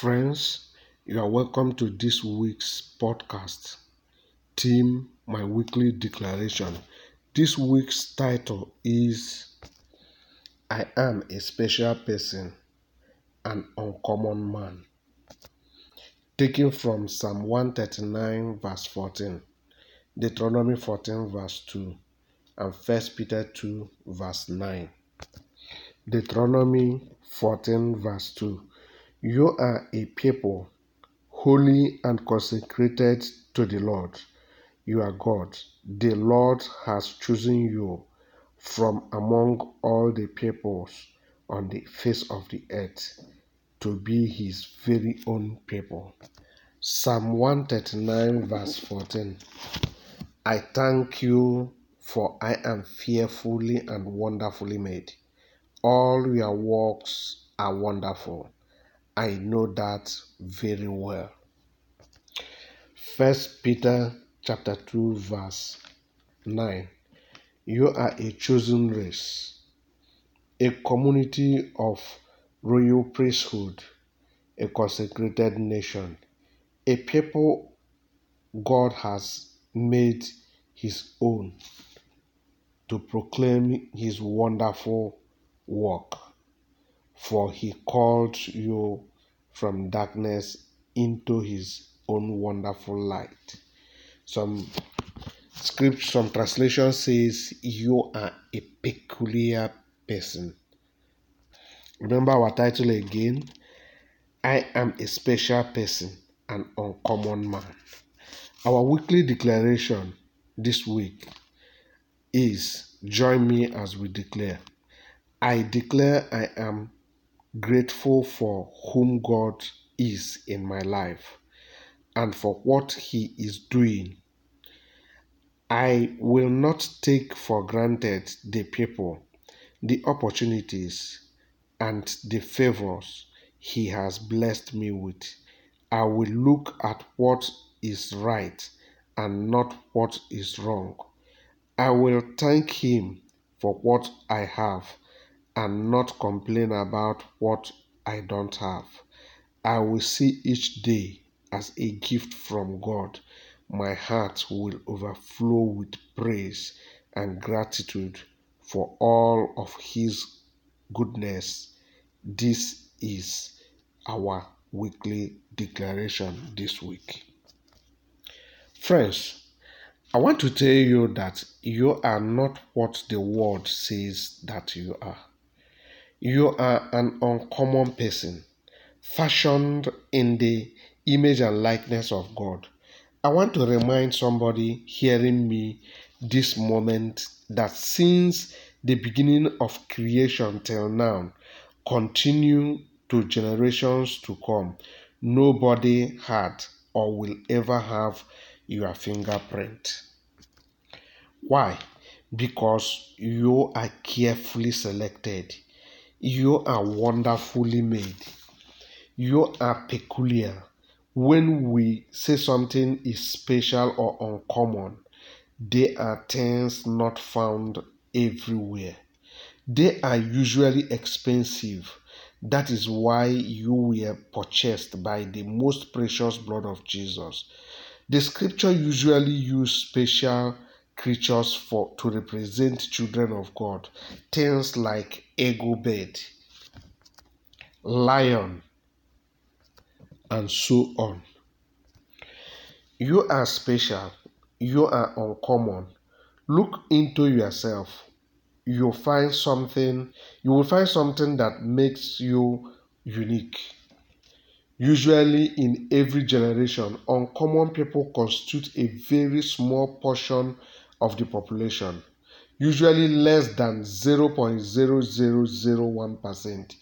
Friends, you are welcome to this week's podcast. Team, my weekly declaration. This week's title is I am a special person, an uncommon man. Taken from Psalm 139, verse 14, Deuteronomy 14, verse 2, and 1 Peter 2, verse 9. Deuteronomy 14, verse 2. You are a people holy and consecrated to the Lord. You are God. The Lord has chosen you from among all the peoples on the face of the earth to be his very own people. Psalm 139, verse 14. I thank you, for I am fearfully and wonderfully made. All your works are wonderful. I know that very well. First Peter chapter 2 verse 9. You are a chosen race, a community of royal priesthood, a consecrated nation, a people God has made his own to proclaim his wonderful work. For he called you from darkness into his own wonderful light. Some script, some translation says you are a peculiar person. Remember our title again. I am a special person, an uncommon man. Our weekly declaration this week is join me as we declare. I declare I am grateful for whom God is in my life and for what He is doing. I will not take for granted the people, the opportunities, and the favors He has blessed me with. I will look at what is right and not what is wrong. I will thank Him for what I have and not complain about what I don't have. I will see each day as a gift from God. My heart will overflow with praise and gratitude for all of His goodness. This is our weekly declaration this week. Friends, I want to tell you that you are not what the world says that you are. You are an uncommon person, fashioned in the image and likeness of God. I want to remind somebody hearing me this moment that since the beginning of creation till now, continue to generations to come, nobody had or will ever have your fingerprint. Why? Because you are carefully selected you are wonderfully made. You are peculiar. When we say something is special or uncommon, they are things not found everywhere. They are usually expensive. That is why you were purchased by the most precious blood of Jesus. The scripture usually use special creatures for to represent children of God. Things like eagle bird, lion, and so on. You are special. You are uncommon. Look into yourself. You'll find something, you will find something that makes you unique. Usually, in every generation, uncommon people constitute a very small portion of the population, usually less than 0.0001%.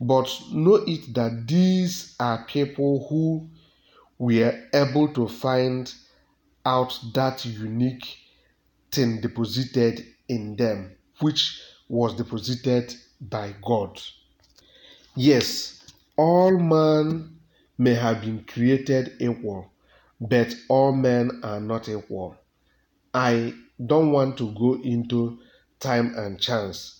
But know it that these are people who were able to find out that unique thing deposited in them, which was deposited by God. Yes, all man may have been created equal, but all men are not equal. I don't want to go into time and chance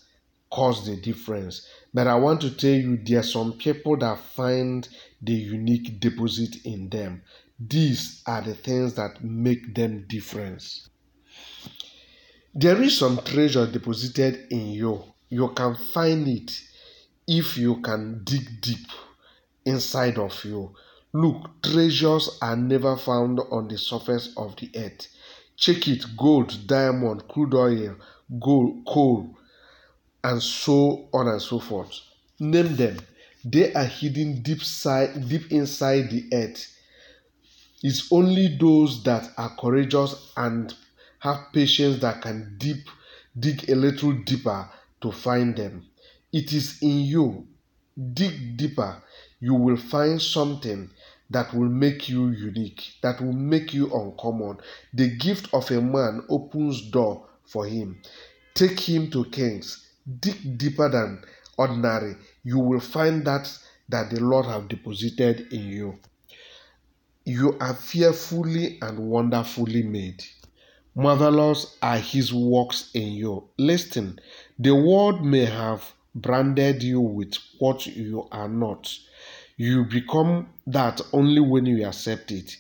cause the difference, But I want to tell you, there are some people that find the unique deposit in them. These are the things that make them difference. There is some treasure deposited in you. You can find it if you can dig deep inside of you. Look, treasures are never found on the surface of the earth. Check it gold, diamond, crude oil, gold, coal, and so on and so forth. Name them. They are hidden deep, side, deep inside the earth. It's only those that are courageous and have patience that can deep dig a little deeper to find them. It is in you. Dig deeper. You will find something that will make you unique, that will make you uncommon. The gift of a man opens door for him. Take him to kings. Dig deeper than ordinary. You will find that that the Lord have deposited in you. You are fearfully and wonderfully made. Marvelous are his works in you. Listen, the world may have branded you with what you are not. You become that only when you accept it.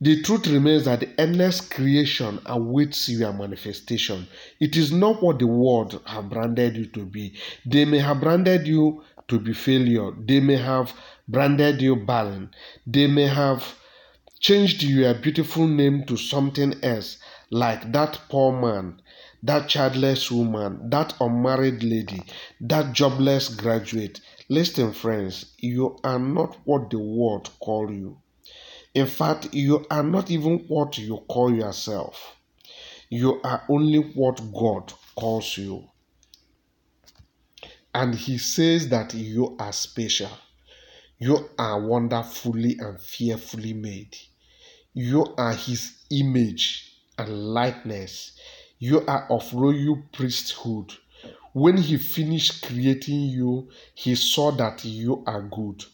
The truth remains that the endless creation awaits your manifestation. It is not what the world have branded you to be. They may have branded you to be failure. They may have branded you barren. They may have changed your beautiful name to something else like that poor man, that childless woman, that unmarried lady, that jobless graduate. Listen, friends, you are not what the world call you. In fact, you are not even what you call yourself. You are only what God calls you. And He says that you are special. You are wonderfully and fearfully made. You are His image and likeness. You are of royal priesthood. When he finished creating you, he saw that you are good.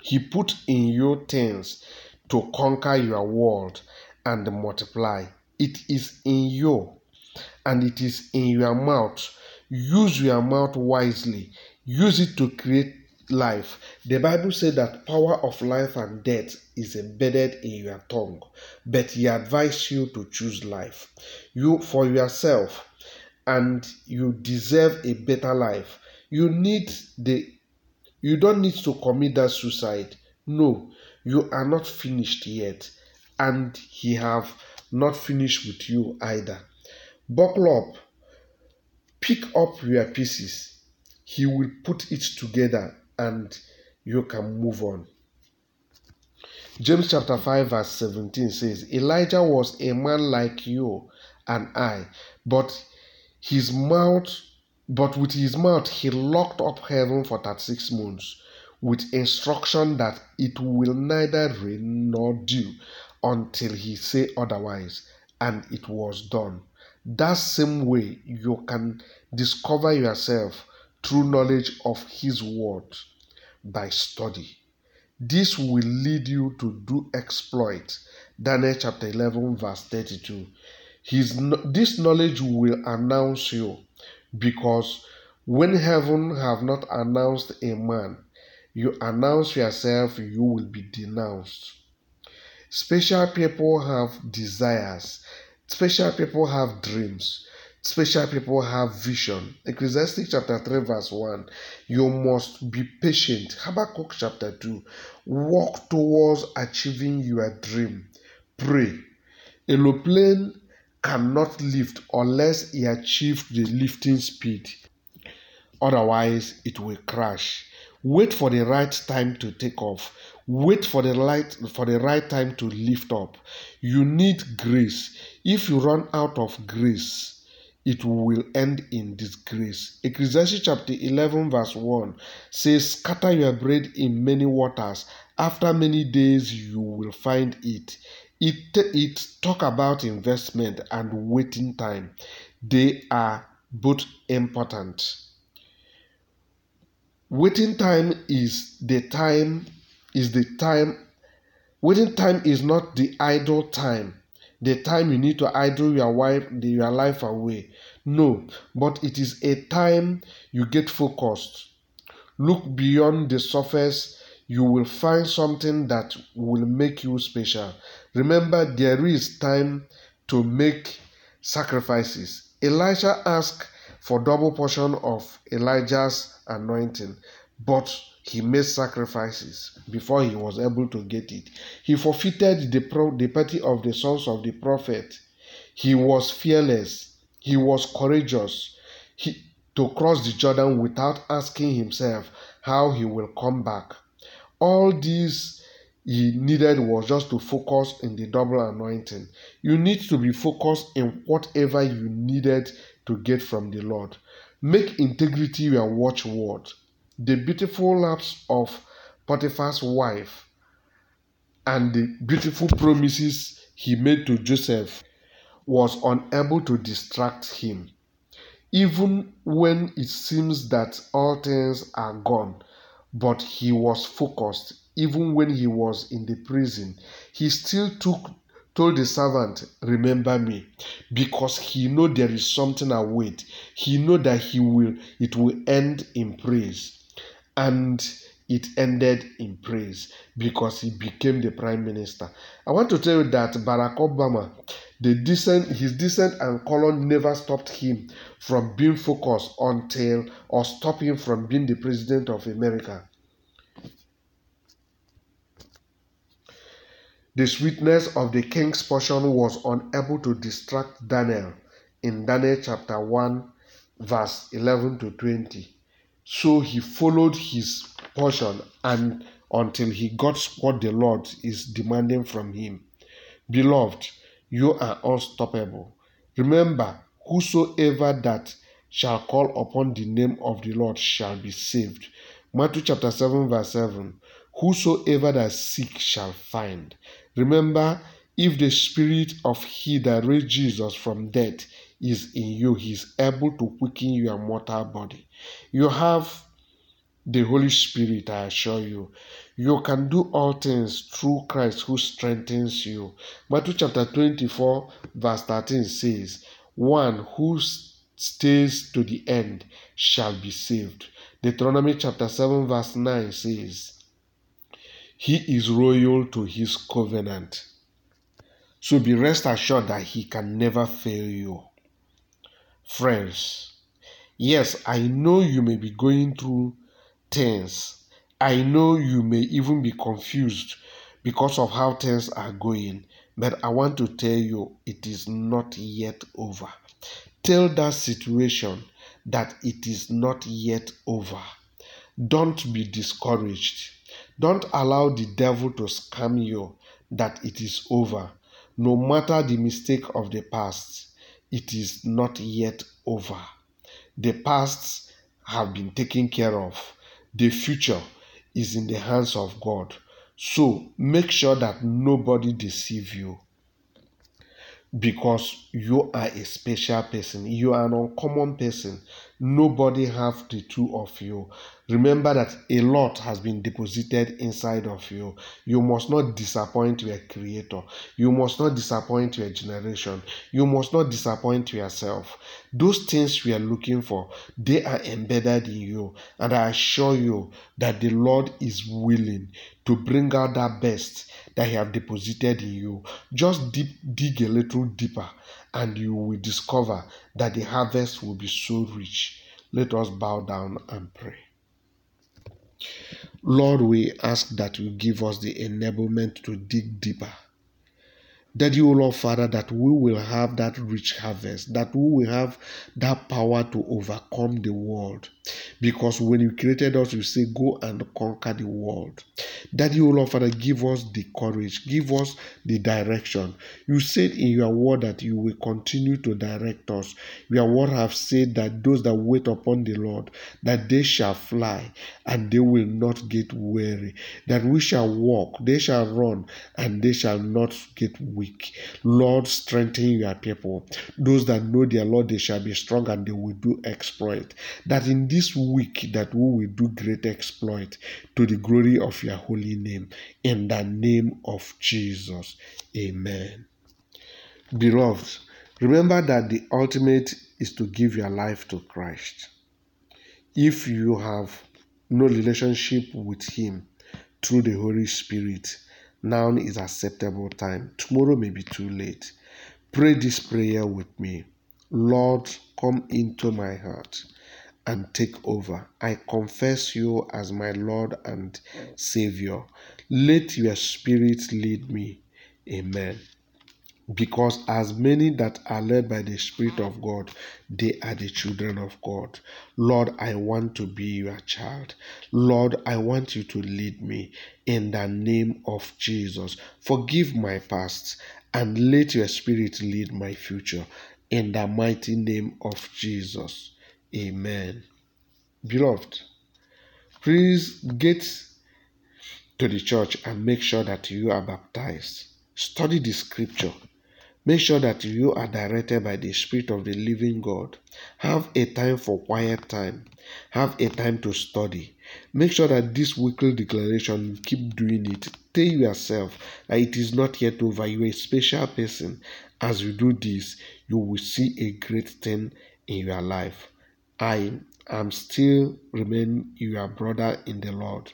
He put in you things to conquer your world and multiply. It is in you and it is in your mouth. Use your mouth wisely. Use it to create life. The Bible said that power of life and death is embedded in your tongue, but he advised you to choose life. You for yourself, and you deserve a better life. You need the you don't need to commit that suicide. No, you are not finished yet, and he have not finished with you either. Buckle up, pick up your pieces. He will put it together and you can move on. James chapter 5, verse 17 says, Elijah was a man like you and I, but his mouth, but with his mouth he locked up heaven for 36 months with instruction that it will neither rain nor dew until he say otherwise, and it was done. That same way you can discover yourself through knowledge of his word by study. This will lead you to do exploit. Daniel chapter 11, verse 32. His, this knowledge will announce you because when heaven have not announced a man, you announce yourself, you will be denounced. Special people have desires. Special people have dreams. Special people have vision. Ecclesiastes chapter 3, verse 1. You must be patient. Habakkuk chapter 2. Walk towards achieving your dream. Pray. A plane cannot lift unless he achieves the lifting speed. Otherwise, it will crash. Wait for the right time to take off. Wait for the light for the right time to lift up. You need grace. If you run out of grace, it will end in disgrace. Ecclesiastes chapter 11, verse 1 says, Scatter your bread in many waters. After many days, you will find it. It, it talk about investment and waiting time. They are both important. Waiting time is the time is the time waiting time is not the idle time the time you need to idle your wife your life away no but it is a time you get focused Look beyond the surface, you will find something that will make you special. Remember, there is time to make sacrifices. Elisha asked for double portion of Elijah's anointing, but he made sacrifices before he was able to get it. He forfeited the, pro- the party of the sons of the prophet. He was fearless. He was courageous. He, to cross the Jordan without asking himself how he will come back. All these he needed was just to focus in the double anointing. You need to be focused in whatever you needed to get from the Lord. Make integrity your watchword. The beautiful lapse of Potiphar's wife and the beautiful promises he made to Joseph was unable to distract him. Even when it seems that all things are gone, but he was focused even when he was in the prison. He still took told the servant, Remember me, because he know there is something await. He know that he will it will end in praise. And it ended in praise because he became the prime minister. I want to tell you that Barack Obama, the decent, his decent and color never stopped him from being focused until or stop him from being the president of America. The sweetness of the king's portion was unable to distract Daniel in Daniel chapter 1, verse 11 to 20. So he followed his portion and until he got what the Lord is demanding from him. Beloved, you are unstoppable. Remember, whosoever that shall call upon the name of the Lord shall be saved. Matthew chapter 7, verse 7. Whosoever that seek shall find. Remember, if the spirit of he that raised Jesus from death is in you, he is able to quicken your mortal body. You have the Holy Spirit, I assure you. You can do all things through Christ who strengthens you. Matthew chapter 24, verse 13 says, One who stays to the end shall be saved. Deuteronomy chapter 7, verse 9 says, he is royal to his covenant. So be rest assured that he can never fail you. Friends, yes, I know you may be going through things. I know you may even be confused because of how things are going. But I want to tell you, it is not yet over. Tell that situation that it is not yet over. Don't be discouraged. Don't allow the devil to scam you that it is over. No matter the mistake of the past, it is not yet over. The past have been taken care of. The future is in the hands of God. So make sure that nobody deceive you because you are a special person you are an uncommon person nobody have the two of you. Remember that a lot has been deposited inside of you. You must not disappoint your creator. You must not disappoint your generation. You must not disappoint yourself. Those things we are looking for they are embedded in you. And i assure you that the lord is willing to bring out that best that He have deposited in you. Just deep, dig a little deeper, and you will discover that the harvest will be so rich. Let us bow down and pray. Lord, we ask that you give us the enablement to dig deeper that you, Lord Father, that we will have that rich harvest, that we will have that power to overcome the world. Because when you created us, you say, Go and conquer the world. That you, Lord Father, give us the courage, give us the direction. You said in your word that you will continue to direct us. Your word have said that those that wait upon the Lord, that they shall fly and they will not get weary, that we shall walk, they shall run, and they shall not get weak. Lord, strengthen your people. Those that know their Lord, they shall be strong and they will do exploit. That in this week that we will do great exploit to the glory of your holy name. In the name of Jesus. Amen. Beloved, remember that the ultimate is to give your life to Christ. If you have no relationship with Him through the Holy Spirit, now is acceptable time. Tomorrow may be too late. Pray this prayer with me. Lord, come into my heart and take over. I confess you as my Lord and Savior. Let your Spirit lead me. Amen. Because as many that are led by the Spirit of God, they are the children of God. Lord, I want to be your child. Lord, I want you to lead me in the name of Jesus. Forgive my past and let your Spirit lead my future in the mighty name of Jesus. Amen. Beloved, please get to the church and make sure that you are baptized. Study the scripture. Make sure that you are directed by the Spirit of the living God. Have a time for quiet time. Have a time to study. Make sure that this weekly declaration, you keep doing it. Tell yourself that it is not yet over. You are a special person. As you do this, you will see a great thing in your life. I am still remain your brother in the Lord,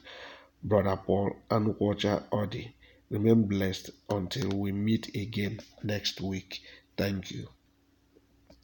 Brother Paul Anukwacha Odi. Remain blessed until we meet again next week. Thank you.